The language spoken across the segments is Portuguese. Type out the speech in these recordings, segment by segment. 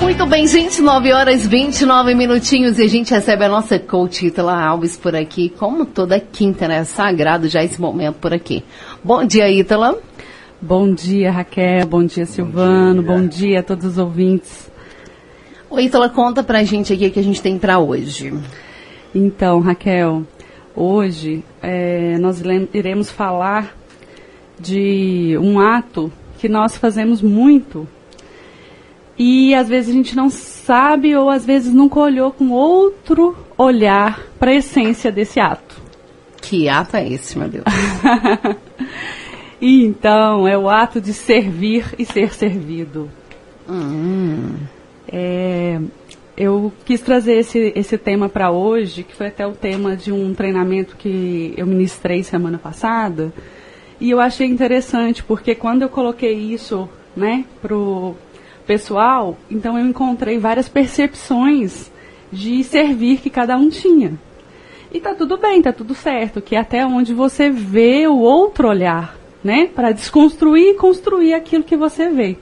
Muito bem, gente, 9 horas 29 minutinhos e a gente recebe a nossa coach Itala Alves por aqui, como toda quinta, né? Sagrado já esse momento por aqui. Bom dia, Ítala. Bom dia, Raquel. Bom dia, Silvano. Bom dia, Bom dia a todos os ouvintes. O Ítala, conta pra gente aqui o que a gente tem para hoje. Então, Raquel, hoje é, nós iremos falar de um ato que nós fazemos muito e às vezes a gente não sabe ou às vezes nunca olhou com outro olhar para a essência desse ato. Que ato é esse, meu Deus? então, é o ato de servir e ser servido. Hum. É, eu quis trazer esse, esse tema para hoje, que foi até o tema de um treinamento que eu ministrei semana passada. E eu achei interessante, porque quando eu coloquei isso né, pro pessoal, então eu encontrei várias percepções de servir que cada um tinha. E tá tudo bem, tá tudo certo, que é até onde você vê o outro olhar, né? Para desconstruir e construir aquilo que você vê.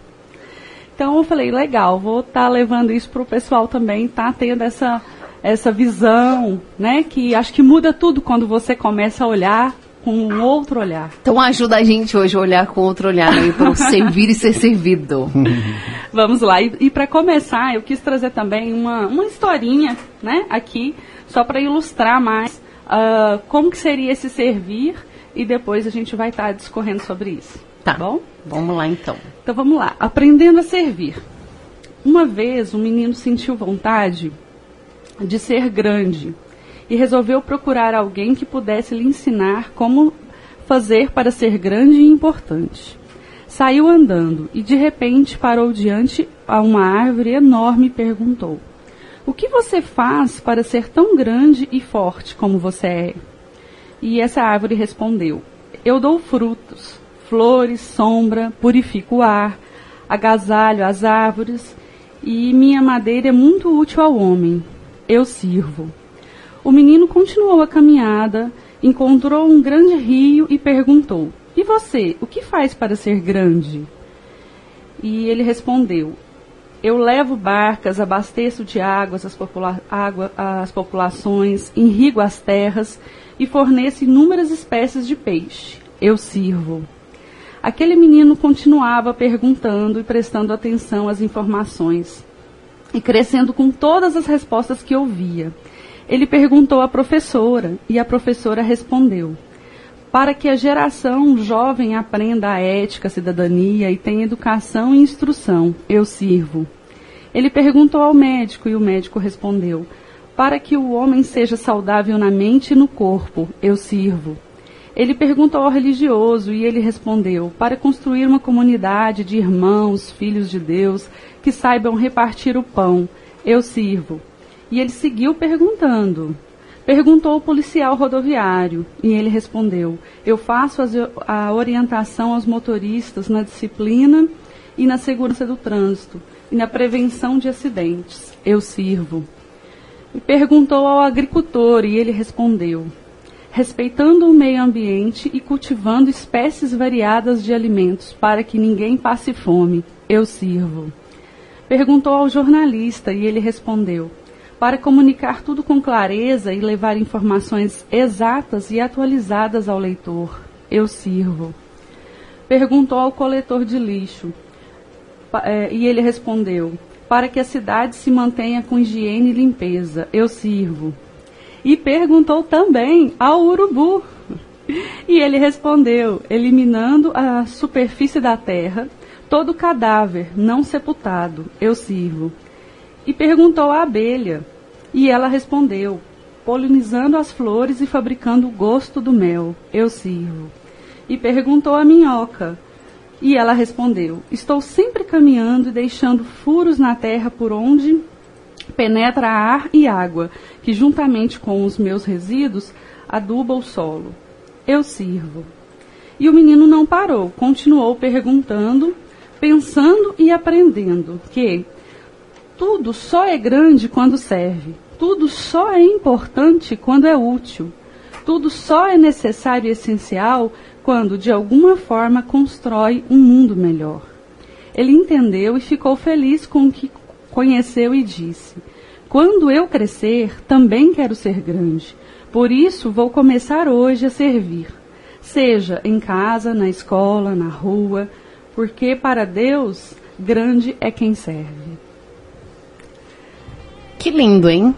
Então eu falei, legal, vou estar tá levando isso para o pessoal também, tá tendo essa, essa visão, né? Que acho que muda tudo quando você começa a olhar com um outro olhar. Então ajuda a gente hoje a olhar com outro olhar aí para servir e ser servido. Vamos lá. E, e para começar, eu quis trazer também uma, uma historinha, né, aqui, só para ilustrar mais uh, como que seria esse servir e depois a gente vai estar tá discorrendo sobre isso. Tá. Bom? Vamos lá então. Então vamos lá. Aprendendo a servir. Uma vez um menino sentiu vontade de ser grande e resolveu procurar alguém que pudesse lhe ensinar como fazer para ser grande e importante. Saiu andando e de repente parou diante a uma árvore enorme e perguntou: O que você faz para ser tão grande e forte como você é? E essa árvore respondeu: Eu dou frutos, flores, sombra, purifico o ar, agasalho as árvores e minha madeira é muito útil ao homem. Eu sirvo. O menino continuou a caminhada, encontrou um grande rio e perguntou: E você, o que faz para ser grande? E ele respondeu: Eu levo barcas, abasteço de águas as, popula água, as populações, irrigo as terras e forneço inúmeras espécies de peixe. Eu sirvo. Aquele menino continuava perguntando e prestando atenção às informações e crescendo com todas as respostas que ouvia. Ele perguntou à professora e a professora respondeu: Para que a geração jovem aprenda a ética, a cidadania e tenha educação e instrução, eu sirvo. Ele perguntou ao médico e o médico respondeu: Para que o homem seja saudável na mente e no corpo, eu sirvo. Ele perguntou ao religioso e ele respondeu: Para construir uma comunidade de irmãos, filhos de Deus, que saibam repartir o pão, eu sirvo. E ele seguiu perguntando. Perguntou o policial rodoviário e ele respondeu: Eu faço a orientação aos motoristas na disciplina e na segurança do trânsito e na prevenção de acidentes. Eu sirvo. E perguntou ao agricultor e ele respondeu: Respeitando o meio ambiente e cultivando espécies variadas de alimentos para que ninguém passe fome. Eu sirvo. Perguntou ao jornalista e ele respondeu: para comunicar tudo com clareza e levar informações exatas e atualizadas ao leitor. Eu sirvo. Perguntou ao coletor de lixo é, e ele respondeu: Para que a cidade se mantenha com higiene e limpeza, eu sirvo. E perguntou também ao urubu. E ele respondeu: Eliminando a superfície da terra, todo cadáver não sepultado, eu sirvo e perguntou à abelha. E ela respondeu: Polinizando as flores e fabricando o gosto do mel, eu sirvo. E perguntou à minhoca. E ela respondeu: Estou sempre caminhando e deixando furos na terra por onde penetra ar e água, que juntamente com os meus resíduos aduba o solo. Eu sirvo. E o menino não parou, continuou perguntando, pensando e aprendendo que tudo só é grande quando serve. Tudo só é importante quando é útil. Tudo só é necessário e essencial quando de alguma forma constrói um mundo melhor. Ele entendeu e ficou feliz com o que conheceu e disse: Quando eu crescer, também quero ser grande. Por isso vou começar hoje a servir, seja em casa, na escola, na rua, porque para Deus grande é quem serve. Que lindo, hein?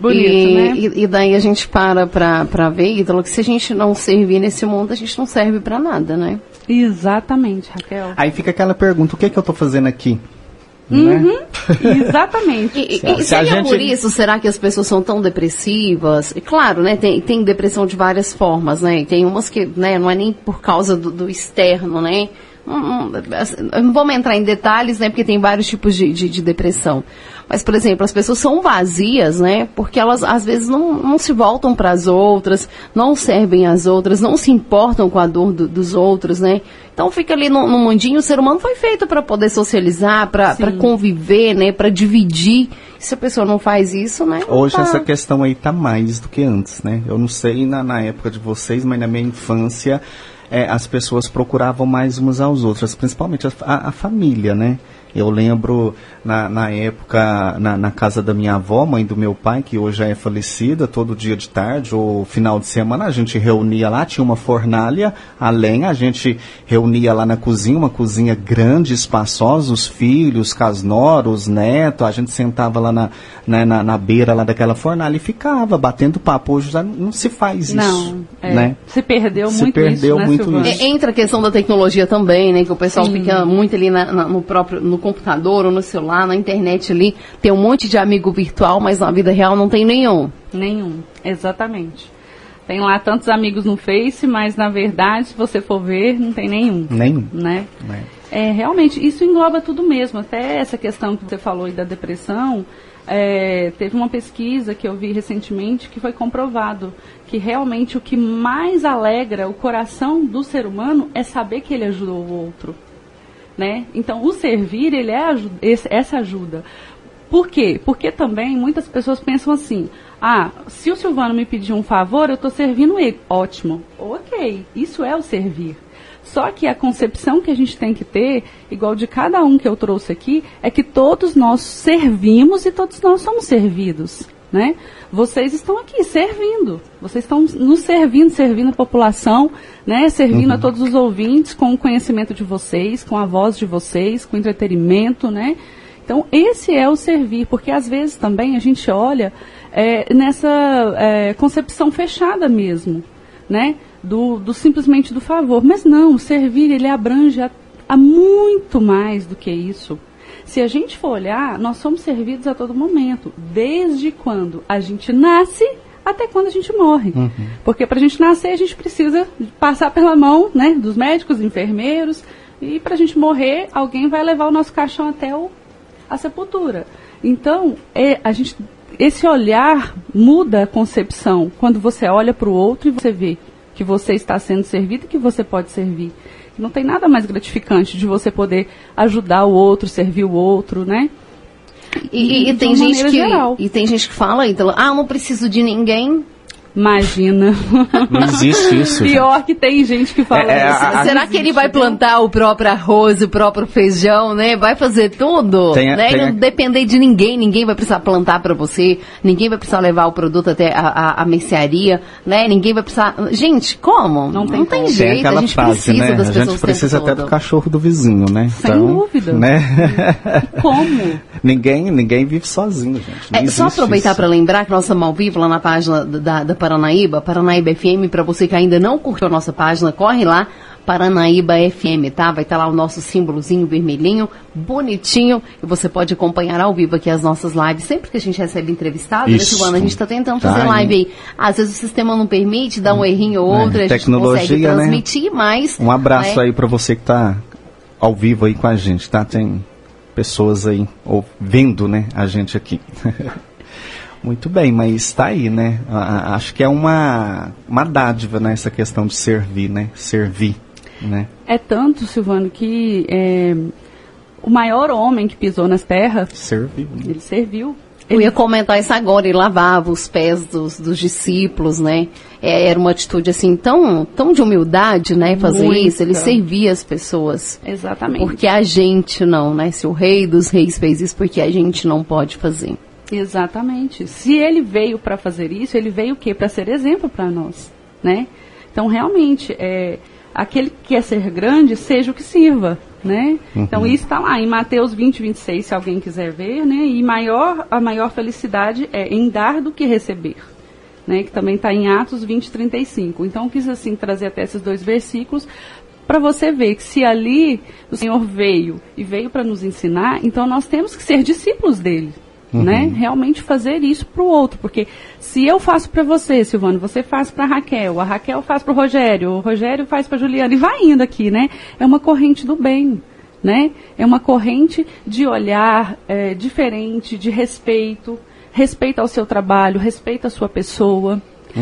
Bonito, e, né? e, e daí a gente para pra, pra ver, Ítalo, que se a gente não servir nesse mundo, a gente não serve pra nada, né? Exatamente, Raquel. Aí fica aquela pergunta, o que, é que eu tô fazendo aqui? Uhum. Né? Exatamente. E, e- Se- e seria gente- por isso, será que as pessoas são tão depressivas? E claro, né, tem, tem depressão de várias formas, né? Tem umas que, né, não é nem por causa do, do externo, né? Não, não, assim, não vamos entrar em detalhes, né, porque tem vários tipos de, de, de depressão. Mas, por exemplo, as pessoas são vazias, né, porque elas às vezes não, não se voltam para as outras, não servem às outras, não se importam com a dor do- dos outros, né? Então fica ali no, no mundinho, o ser humano foi feito para poder socializar, para conviver, né, para dividir. Se a pessoa não faz isso, né? Hoje tá- essa questão aí tá mais do que antes, né? Eu não sei na, na época de vocês, mas na minha infância é, as pessoas procuravam mais umas às outras, principalmente a, a- a família, né? Eu lembro na, na época, na, na casa da minha avó, mãe do meu pai, que hoje já é falecida, todo dia de tarde ou final de semana a gente reunia lá, tinha uma fornalha, a lenha, a gente reunia lá na cozinha, uma cozinha grande, espaçosa, os filhos, casnora, os netos, a gente sentava lá na, né, na, na beira lá daquela fornalha e ficava batendo papo. Hoje já não se faz isso, Não, é, né? se perdeu Se muito perdeu isso, né, muito isso. É, Entra a questão da tecnologia também, né? Que o pessoal Sim. fica muito ali na- na- no próprio, no computador ou no celular, na internet ali. Tem um monte de amigo virtual, mas na vida real não tem nenhum. Nenhum, exatamente. Tem lá tantos amigos no Face, mas na verdade, se você for ver, não tem nenhum, Nenhum. né? né? É, realmente, isso engloba tudo mesmo. Até essa questão que você falou aí da depressão, é, teve uma pesquisa que eu vi recentemente que foi comprovado que realmente o que mais alegra o coração do ser humano é saber que ele ajudou o outro. Né? Então, o servir, ele é essa ajuda. Por quê? Porque também muitas pessoas pensam assim: ah, se o Silvano me pedir um favor, eu estou servindo ele. Ótimo. Ok, isso é o servir. Só que a concepção que a gente tem que ter, igual de cada um que eu trouxe aqui, é que todos nós servimos e todos nós somos servidos. Né? Vocês estão aqui servindo, vocês estão nos servindo, servindo a população, né? servindo a todos os ouvintes com o conhecimento de vocês, com a voz de vocês, com o entretenimento, né? Então, esse é o servir, porque às vezes também a gente olha é, nessa é, concepção fechada mesmo, né? Do, do simplesmente do favor. Mas não, o servir, ele abrange a, a muito mais do que isso. Se a gente for olhar, nós somos servidos a todo momento, desde quando a gente nasce até quando a gente morre. Porque para a gente nascer, a gente precisa passar pela mão né, dos médicos, enfermeiros, e para a gente morrer, alguém vai levar o nosso caixão até o, a sepultura. Então, é, a gente, esse olhar muda a concepção quando você olha para o outro e você vê que você está sendo servido e que você pode servir. Não tem nada mais gratificante de você poder ajudar o outro, servir o outro, né? E, e- e tem gente que geral. e tem gente que fala, então, ah, eu não preciso de ninguém. Imagina. Não existe isso. gente. Pior que tem gente que fala É, é, isso. a- a- Será que ele vai plantar o próprio arroz, o próprio feijão, né? Vai fazer tudo, Tem a- né? tem Não a- depender de ninguém, ninguém vai precisar plantar para você, ninguém vai precisar levar o produto até a, a, a mercearia, né? Ninguém vai precisar. Gente, como? Não tem como. Tem jeito, a aquela gente frase, precisa né? das A pessoas gente o tempo precisa até todo. do cachorro do vizinho, né? Sem Então, dúvida. Né? Como? ninguém, ninguém vive sozinho, gente. Não É, só aproveitar para lembrar que nós estamos ao vivo lá na página da, da Paranaíba, Paranaíba FM, para você que ainda não curtiu a nossa página, corre lá, Paranaíba FM, tá? Vai estar lá o nosso símbolozinho vermelhinho, bonitinho, e você pode acompanhar ao vivo aqui as nossas lives. Sempre que a gente recebe entrevistado, né, Isso. Silvana? A gente está tentando Tá fazer live aí. Às vezes o sistema não permite, dá um errinho ou É, outro, a gente tecnologia, consegue né? transmitir, mas... Um abraço né, aí pra você que tá ao vivo aí com a gente, tá? Tem pessoas aí ouvindo, né, a gente aqui. Muito bem, mas tá aí, né? A- a- acho que é uma, uma dádiva, né, essa questão de servir, né? Servir, né? É tanto, Silvano, que é, o maior homem que pisou nas terras, Servir. né? ele serviu. Eu ia comentar isso agora, ele lavava os pés dos, dos discípulos, né? É, era uma atitude assim tão, tão de humildade, né? Fazer Muita. isso, ele servia as pessoas. Exatamente. Porque a gente não, né? Se o rei dos reis fez isso, porque a gente não pode fazer. Exatamente. Se ele veio para fazer isso, ele veio o quê? Para ser exemplo para nós, né? Então, realmente, é, aquele que quer ser grande, seja o que sirva, né? Então, isso está lá em Mateus 20, 26, se alguém quiser ver, né? E maior, a maior felicidade é em dar do que receber, né? Que também está em Atos 20, 35. Então, eu quis, assim, trazer até esses dois versículos para você ver que se ali o Senhor veio e veio para nos ensinar, então nós temos que ser discípulos dele. Né? Realmente fazer isso para o outro, porque se eu faço para você, Silvano, você faz para Raquel, a Raquel faz para o Rogério, o Rogério faz para Juliana e vai indo aqui, né? É uma corrente do bem, né? É uma corrente de olhar é, diferente, de respeito, respeito ao seu trabalho, respeito à sua pessoa,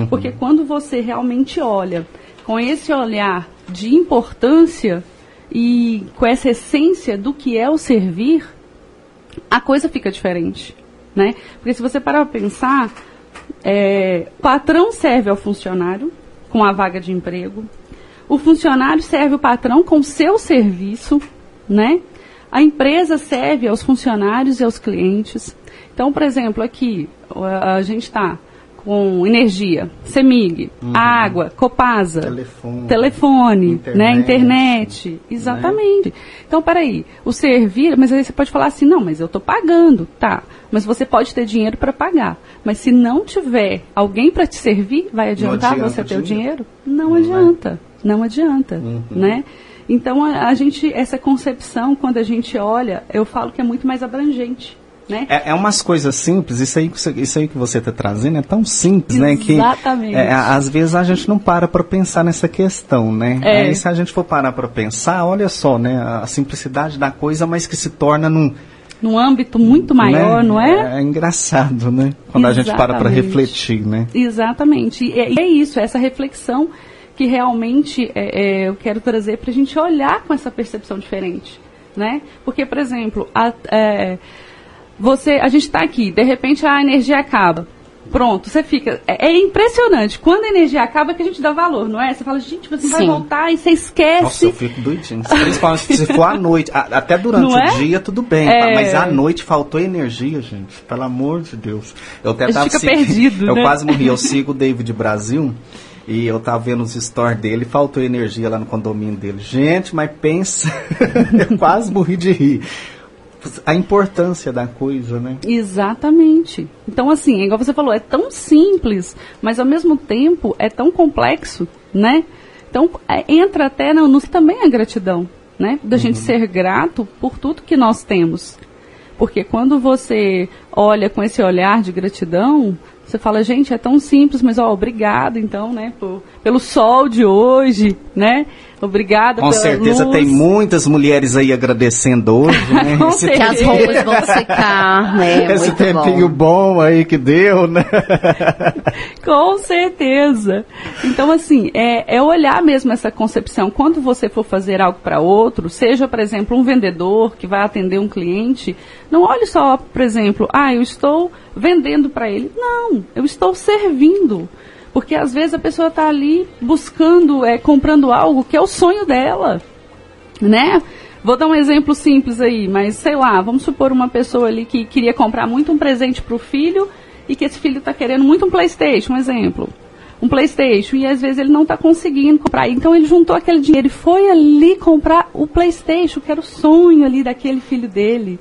porque quando você realmente olha com esse olhar de importância e com essa essência do que é o servir, a coisa fica diferente, né? Porque se você parar para pensar, é, o patrão serve ao funcionário com a vaga de emprego, o funcionário serve o patrão com seu serviço, né? A empresa serve aos funcionários e aos clientes. Então, por exemplo, aqui a a gente está com energia, CEMIG, água, Copasa, Telefone. telefone, Internet, né, internet, exatamente. Então, peraí, o servir, mas aí você pode falar assim, não, mas eu estou pagando, tá? Mas você pode ter dinheiro para pagar. Mas se não tiver alguém para te servir, vai adiantar adianta você ter o dinheiro. dinheiro? Não, Não é? adianta, não adianta, Uhum. né? Então, a, a gente, essa concepção, quando a gente olha, eu falo que é muito mais abrangente, né? É, é umas coisas simples, isso aí, que você- isso aí que você está trazendo é tão simples, né? Que Exatamente. é, às vezes a gente não para para pensar nessa questão, né? É. Aí se a gente for parar para pensar, olha só, né? A simplicidade da coisa, mas que se torna num. Num âmbito muito maior, né? não é? É engraçado, né? Quando a gente para para Exatamente. refletir, né? Exatamente. E é, e é isso, essa reflexão que realmente é, é, eu quero trazer para a gente olhar com essa percepção diferente, né? Porque, por exemplo, a, é, você, a gente está aqui, de repente a energia acaba. Pronto, você fica. É, é impressionante. Quando a energia acaba, é que a gente dá valor, não é? Você fala, gente, você vai Sim. voltar e você esquece. Nossa, eu fico doidinho. Principalmente se for à noite. A- Até durante Não é? o dia, tudo bem. É. tá? Mas à noite faltou energia, gente. Pelo amor de Deus. Eu até A gente tava fica segui- perdido, Eu né? quase morri. Eu sigo o David Brasil. E eu tava vendo os stories dele, faltou energia lá no condomínio dele. Gente, mas pensa, eu quase morri de rir. A importância da coisa, né? Exatamente. Então, assim, igual você falou, é tão simples, mas ao mesmo tempo é tão complexo, né? Então, é, entra até no, no- também a gratidão, né? Da gente ser grato por tudo que nós temos. Porque quando você olha com esse olhar de gratidão, você fala, gente, é tão simples, mas ó, obrigado então, né, por- pelo sol de hoje, né? Obrigada Com pela certeza luz. tem muitas mulheres aí agradecendo hoje, né? Com Esse, Que as certeza. roupas vão secar, né? esse Muito tempinho bom. bom aí que deu, né? Com certeza. Então, assim, é, é olhar mesmo essa concepção. Quando você for fazer algo para outro, seja, por exemplo, um vendedor que vai atender um cliente, não olhe só, por exemplo, ah, eu estou vendendo para ele. Não, eu estou servindo. Porque às vezes a pessoa está ali buscando, é, comprando algo que é o sonho dela né? Vou dar um exemplo simples aí, mas sei lá, vamos supor uma pessoa ali que queria comprar muito um presente para o filho e que esse filho está querendo muito um PlayStation, um exemplo. Um PlayStation, e às vezes ele não está conseguindo comprar. Então ele juntou aquele dinheiro e foi ali comprar o PlayStation, que era o sonho ali daquele filho dele.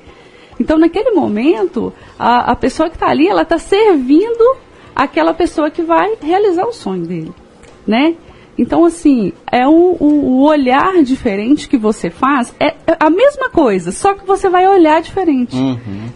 Então, naquele momento, a, a pessoa que está ali, ela está servindo aquela pessoa que vai realizar o sonho dele, né? Então, assim, é o, o- olhar diferente que você faz, é é a mesma coisa, só que você vai olhar diferente.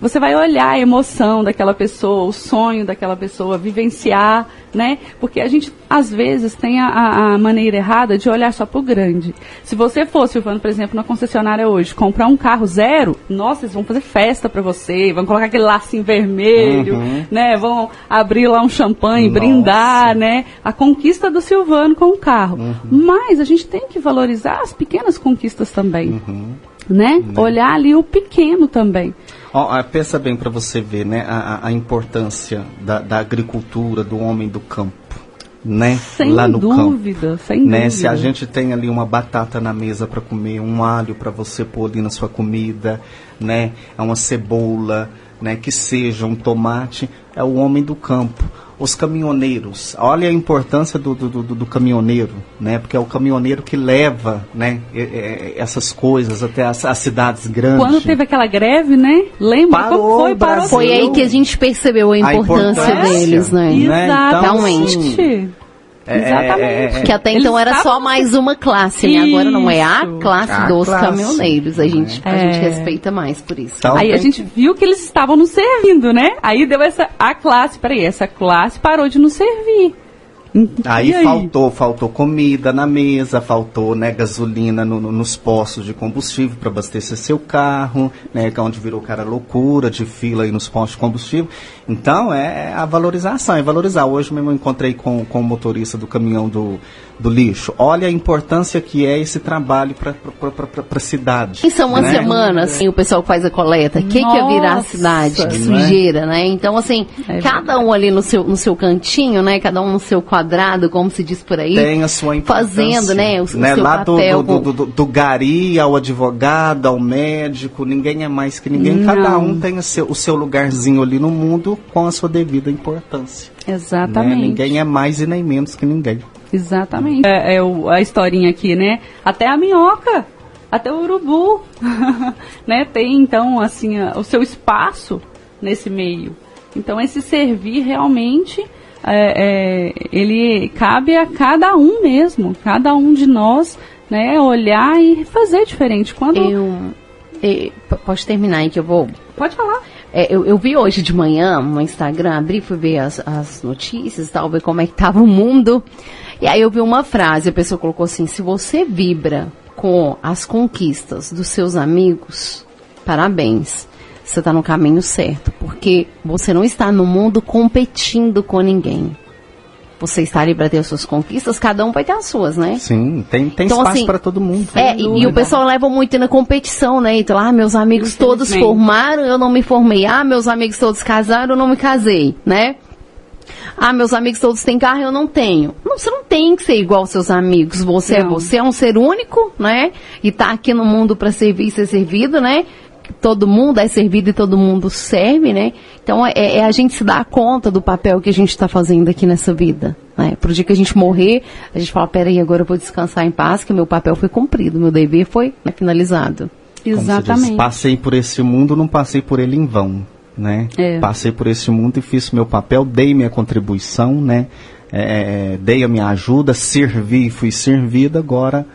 Você vai olhar a emoção daquela pessoa, o sonho daquela pessoa, vivenciar, né? Porque a gente, às vezes, tem a, a- maneira errada de olhar só pro grande. Se você fosse, Silvano, por exemplo, na concessionária hoje, comprar um carro zero, nossa, eles vão fazer festa pra você, vão colocar aquele lacinho vermelho, Uhum. né? Vão abrir lá um champanhe, Nossa. brindar, né? A conquista do Silvano com o carro. Uhum. Mas a gente tem que valorizar as pequenas conquistas também, Uhum. né? Olhar ali o pequeno também. Ah, pensa bem para você ver, né, a, a importância da, da agricultura, do homem do campo né? Sem lá no dúvida, campo. sem né? dúvida. Se a gente tem ali uma batata na mesa para comer, um alho para você pôr ali na sua comida, né? É uma cebola, né? Que seja um tomate, é o homem do campo. Os caminhoneiros, olha a importância do, do, do, do caminhoneiro, né? Porque é o caminhoneiro que leva, né? essas coisas até as, as, cidades grandes. Quando teve aquela greve, né? Lembra? Parou, foi, parou foi aí que a gente percebeu a importância, a importância deles, né? Exatamente. Então, assim, Exatamente. É, é, que até então era só mais uma classe, né? Agora não é a classe a dos classe. caminhoneiros. A gente, a gente respeita mais por isso. Então, aí a gente viu que eles estavam nos servindo, né? Aí deu essa. A classe, peraí, essa classe parou de nos servir. Aí, aí, faltou, faltou comida na mesa, faltou né, gasolina no, no, nos postos de combustível para abastecer seu carro, né, que é onde virou cara loucura de fila aí nos postos de combustível. Então é a valorização, é valorizar. Hoje mesmo eu encontrei com, com o motorista do caminhão do, do lixo. Olha a importância que é esse trabalho para a cidade. E são umas né? semanas, assim, o pessoal que faz a coleta. O que, que é virar a cidade? Que é? sujeira, né? Então, assim, é cada um ali no seu, no seu cantinho, né? Cada um no seu quadrado, como se diz por aí. Tem a sua importância. Fazendo, né? O, né? o seu Lá papel. Do, do, do, do, gari ao advogado, ao médico, ninguém é mais que ninguém. Não. Cada um tem o seu, o seu lugarzinho ali no mundo com a sua devida importância. Exatamente. Né? Ninguém é mais e nem menos que ninguém. Exatamente. É, é o, a historinha aqui, né? Até a minhoca, até o urubu, né? Tem então assim a, o seu espaço nesse meio. Então esse servir realmente é, é, ele cabe a cada um mesmo, cada um de nós, né? Olhar e fazer diferente. Quando eu, eu pode terminar aí que eu vou. Pode falar. É, eu, eu, vi hoje de manhã no Instagram, abri, fui ver as, as notícias e tal, ver como é que tava o mundo. E aí eu vi uma frase, a pessoa colocou assim, se você vibra com as conquistas dos seus amigos, parabéns. Você está no caminho certo, porque você não está no mundo competindo com ninguém você está ali para ter as suas conquistas, cada um vai ter as suas, né? Sim, tem, tem então, espaço assim, para todo mundo. É, e, e, o pessoal leva muito na competição, né? Então, ah, meus amigos todos formaram, eu não me formei. Ah, meus amigos todos casaram, eu não me casei, né? Ah, meus amigos todos têm carro, eu não tenho. Não, você não tem que ser igual aos seus amigos. Você é não. é você, é um ser único, né? E tá aqui no mundo para servir e ser servido, né? Todo mundo é servido e todo mundo serve, né? Então é, é a gente se dar conta do papel que a gente está fazendo aqui nessa vida. Né? Pro dia que a gente morrer, a gente fala, peraí, agora eu vou descansar em paz, que meu papel foi cumprido, meu dever foi né, finalizado. Exatamente. Diz, passei por esse mundo, não passei por ele em vão. Né? É. Passei por esse mundo e fiz meu papel, dei minha contribuição, né? É, dei a minha ajuda, servi, fui servido, agora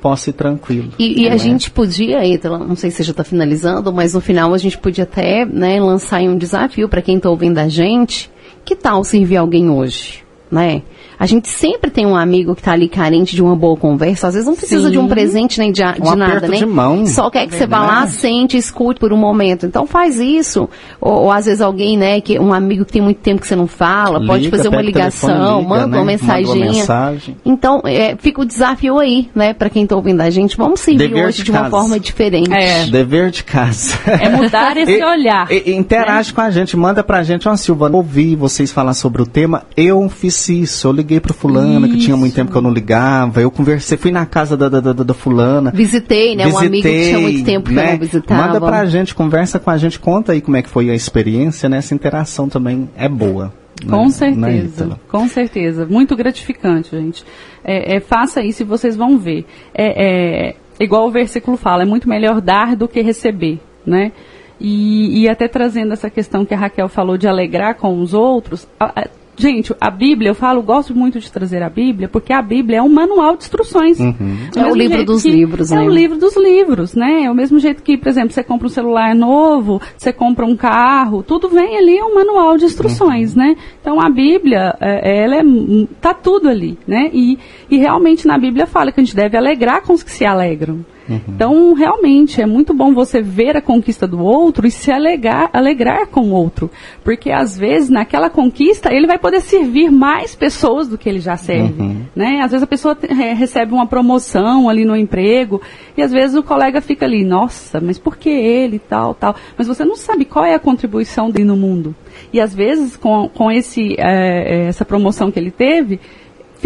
possa ir tranquilo. E, e a é? gente podia, Ítala, não sei se já está finalizando, mas no final a gente podia até né, lançar um desafio para quem está ouvindo a gente. Que tal servir alguém hoje? Né? A gente sempre tem um amigo que está ali carente de uma boa conversa. Às vezes não precisa Sim. de um presente nem de, de um nada, né? De mão. Só quer que você vá lá, sente, escute por um momento. Então faz isso. Ou, ou, às vezes alguém, né, que um amigo que tem muito tempo que você não fala, liga, pode fazer uma ligação, liga, manda, né? uma mensaginha. manda uma mensagem. Então é, fica o desafio aí, né, para quem está ouvindo a gente. Vamos servir Dever hoje de, de uma forma diferente. É. Dever de casa. É mudar esse e, olhar. E, interage né? com a gente, manda pra gente, ó, Silva, ouvi vocês falar sobre o tema, eu fiz isso, eu liguei pro fulano, que tinha muito tempo que eu não ligava. Eu conversei, fui na casa da, da, da, da fulana. Visitei, né? Visitei, um amigo que tinha muito tempo né? que eu não visitava. Manda pra gente, conversa com a gente, conta aí como é que foi a experiência, né? Essa interação também é boa. Com né? certeza, com certeza. Muito gratificante, gente. É, é, faça isso e vocês vão ver. É, é, igual o versículo fala, é muito melhor dar do que receber, né? E, e até trazendo essa questão que a Raquel falou de alegrar com os outros, a, a, Gente, a Bíblia, eu falo, gosto muito de trazer a Bíblia, porque a Bíblia é um manual de instruções. Uhum. É, é o livro dos livros, né? É o livro dos livros, né? É o mesmo jeito que, por exemplo, você compra um celular novo, você compra um carro, tudo vem ali, é um manual de instruções, uhum. né? Então a Bíblia, é, ela é, tá tudo ali, né? E, e realmente na Bíblia fala que a gente deve alegrar com os que se alegram. Uhum. Então, realmente, é muito bom você ver a conquista do outro e se alegar, alegrar com o outro. Porque, às vezes, naquela conquista, ele vai poder servir mais pessoas do que ele já serve. Uhum. Né? Às vezes a pessoa é, recebe uma promoção ali no emprego e, às vezes, o colega fica ali, nossa, mas por que ele, tal, tal. Mas você não sabe qual é a contribuição dele no mundo. E, às vezes, com, com esse, é, essa promoção que ele teve,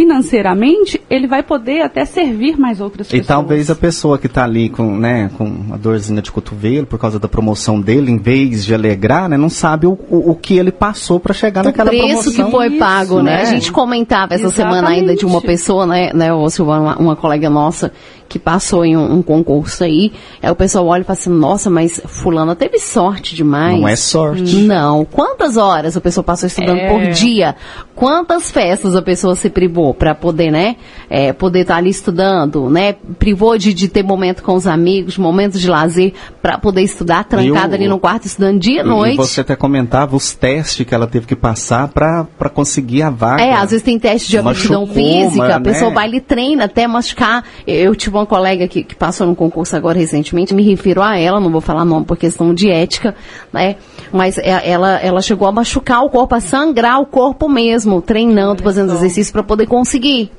financeiramente, ele vai poder até servir mais outras e pessoas. E talvez a pessoa que está ali com, né, com uma dorzinha de cotovelo por causa da promoção dele, em vez de alegrar, né, não sabe o, o, o que ele passou para chegar o naquela promoção. O preço que foi pago, Isso, né? né? A gente comentava essa Exatamente. semana ainda de uma pessoa, né, né, uma, uma colega nossa, que passou em um, um, concurso aí, aí o pessoal olha e fala assim, nossa, mas fulana teve sorte demais. Não é sorte. Não. Quantas horas a pessoa passou estudando é. por dia? Quantas festas a pessoa se privou para poder, né, é, poder estar tá ali estudando, né? Privou de, de ter momento com os amigos, momentos de lazer para poder estudar, trancada ali no quarto, estudando dia e noite. E você até comentava os testes que ela teve que passar para conseguir a vaga. É, às vezes tem teste de aptidão física, a pessoa né? vai e treina até machucar. Eu tive uma colega que, que passou no concurso agora recentemente, me refiro a ela, não vou falar nome por questão de ética, né? Mas é, ela, ela chegou a machucar o corpo, a sangrar o corpo mesmo, treinando, fazendo exercício para poder conseguir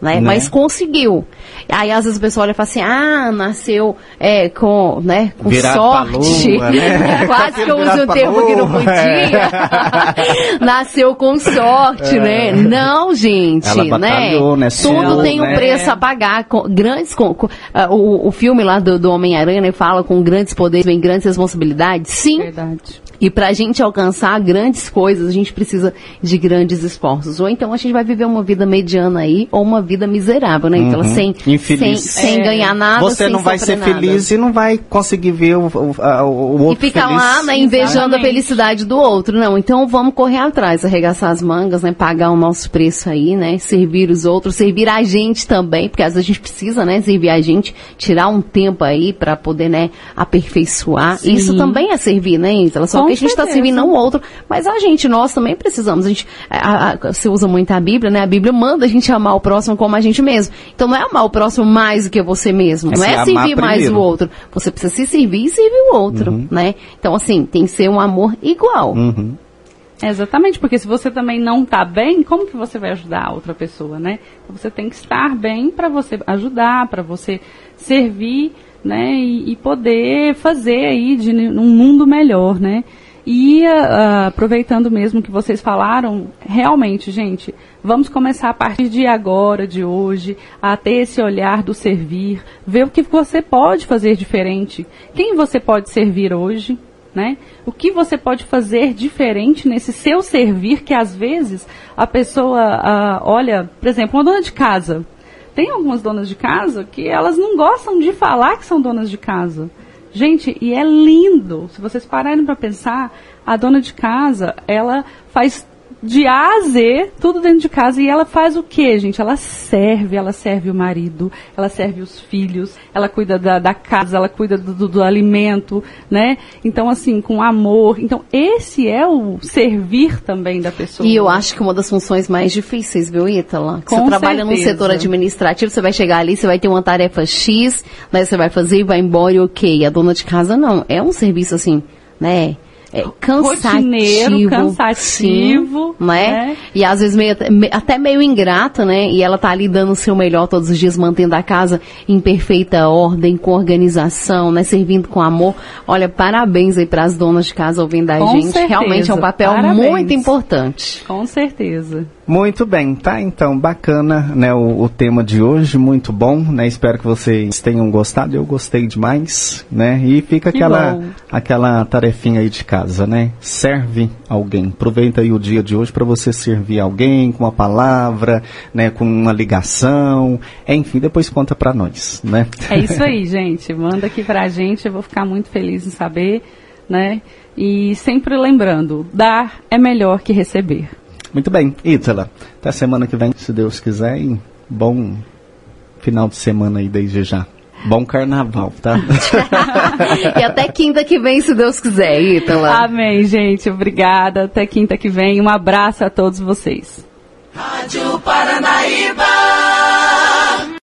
né? né? Mas conseguiu. Aí às vezes o pessoal olha e fala assim, ah, nasceu é, com, né, com sorte. Lua, né? Quase que eu uso um termo que não podia. nasceu com sorte, é. né? Não, gente, Ela né? né? Tudo tem um né? preço a pagar. Com, grandes, com, com uh, o, o filme lá do, do Homem-Aranha né, fala com grandes poderes, vem grandes responsabilidades. Sim. Verdade. E para a gente alcançar grandes coisas, a gente precisa de grandes esforços. Ou então a gente vai viver uma vida mediana aí, ou uma vida miserável, né? Então, uhum. sem, Infeliz. sem, sem é. ganhar nada, Você não vai ser nada. feliz e não vai conseguir ver o, o, o outro E fica feliz. lá, né, invejando Exatamente. a felicidade do outro. Não, então vamos correr atrás, arregaçar as mangas, né? Pagar o nosso preço aí, né? Servir os outros, servir a gente também, porque às vezes a gente precisa, né? Servir a gente, tirar um tempo aí para poder, né? Aperfeiçoar. Sim. Isso também é servir, né, Ítala? Só a gente está servindo não o outro, mas a gente, nós também precisamos. A gente, a, a, você usa muito a Bíblia, né? A Bíblia manda a gente amar o próximo como a gente mesmo. Então não é amar o próximo mais do que você mesmo, é não é servir mais o outro. Você precisa se servir e servir o outro, uhum. né? Então assim, tem que ser um amor igual. Uhum. Exatamente, porque se você também não está bem, como que você vai ajudar a outra pessoa, né? Então, você tem que estar bem para você ajudar, para você servir, né? E, e, poder fazer aí de um mundo melhor, né? E uh, aproveitando mesmo que vocês falaram, realmente, gente, vamos começar a partir de agora, de hoje, a ter esse olhar do servir, ver o que você pode fazer diferente, quem você pode servir hoje, né? O que você pode fazer diferente nesse seu servir, que às vezes a pessoa uh, olha, por exemplo, uma dona de casa. Tem algumas donas de casa que elas não gostam de falar que são donas de casa. Gente, e é lindo. Se vocês pararem para pensar, a dona de casa, ela faz de A a Z, tudo dentro de casa. E ela faz o quê, gente? Ela serve, ela serve o marido, ela serve os filhos, ela cuida da, da casa, ela cuida do, do, do, alimento, né? Então, assim, com amor. Então, esse é o servir também da pessoa. E eu acho que uma das funções mais difíceis, viu, Ítala? Você trabalha num setor administrativo, você vai chegar ali, você vai ter uma tarefa X, né? Você vai fazer e vai embora e ok. A dona de casa não. É um serviço assim, né? É, cansativo, cansativo, sim, né? né? E às vezes meio, até meio ingrata, né? E ela tá ali dando o seu melhor todos os dias, mantendo a casa em perfeita ordem, com organização, né? Servindo com amor. Olha, parabéns aí para as donas de casa ouvindo a com gente. Certeza. Realmente é um papel parabéns. muito importante. Com certeza. Muito bem, tá? Então, bacana, né? O, o, tema de hoje, muito bom, né? Espero que vocês tenham gostado. Eu gostei demais, né? E fica aquela, aquela tarefinha aí de casa, né? Serve alguém. Aproveita aí o dia de hoje para você servir alguém com uma palavra, né? Com uma ligação, enfim, depois conta para nós, né? É isso aí, gente. Manda aqui pra gente, eu vou ficar muito feliz em saber, né? E sempre lembrando, dar é melhor que receber. Muito bem, Ítala. Até semana que vem, se Deus quiser. E bom final de semana aí desde já. Bom carnaval, tá? e até quinta que vem, se Deus quiser, Ítala. Amém, gente. Obrigada. Até quinta que vem. Um abraço a todos vocês. Rádio Paranaíba